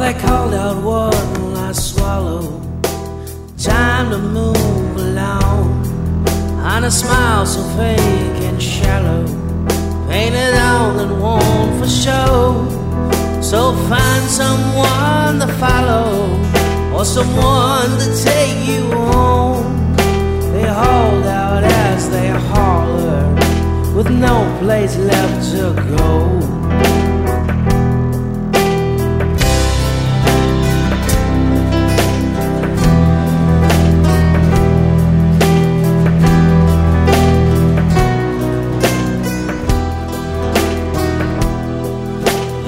hauled out what I swallow. Time to move along. And a smile so fake and shallow. Painted on and worn for show. So find someone to follow. Or someone to take you home. They hauled out as they hollered. With no place left to go.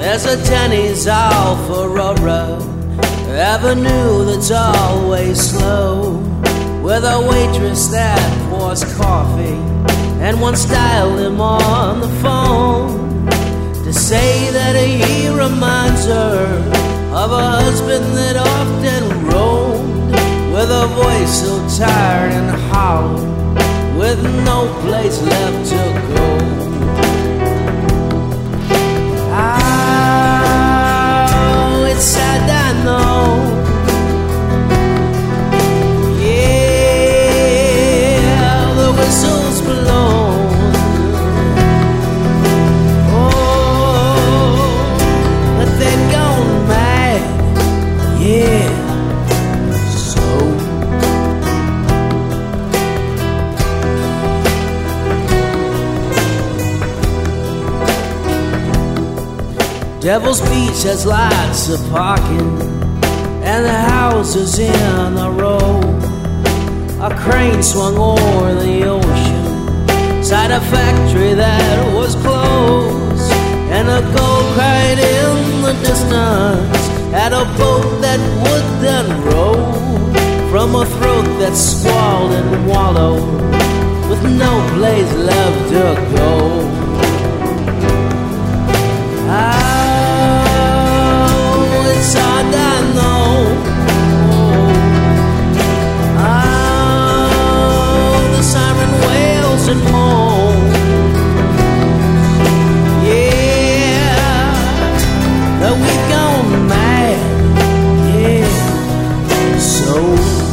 There's a Denny's off Aurora Avenue that's always slow With a waitress that pours coffee And one styled him on the phone To say that he reminds her Of a husband that often roamed With a voice so tired and hollow With no place left Devil's Beach has lots of parking, and the houses in a row. A crane swung o'er the ocean, side a factory that was closed, and a gold cried in the distance at a boat that would then row from a throat that squalled and wallowed with no place left to go. So.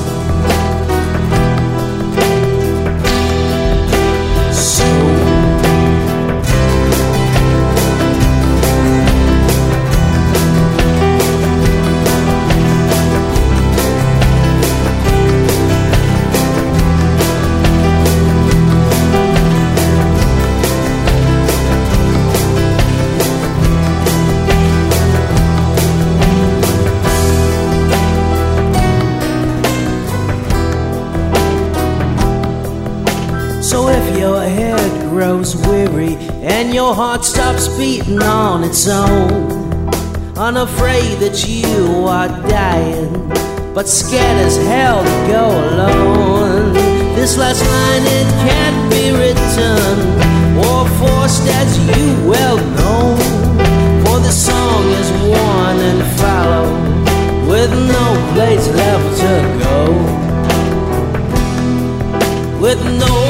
Your heart stops beating on its own, unafraid that you are dying, but scared as hell to go alone. This last line it can't be written or forced as you well know, for the song is worn and fallow, with no place left to go. With no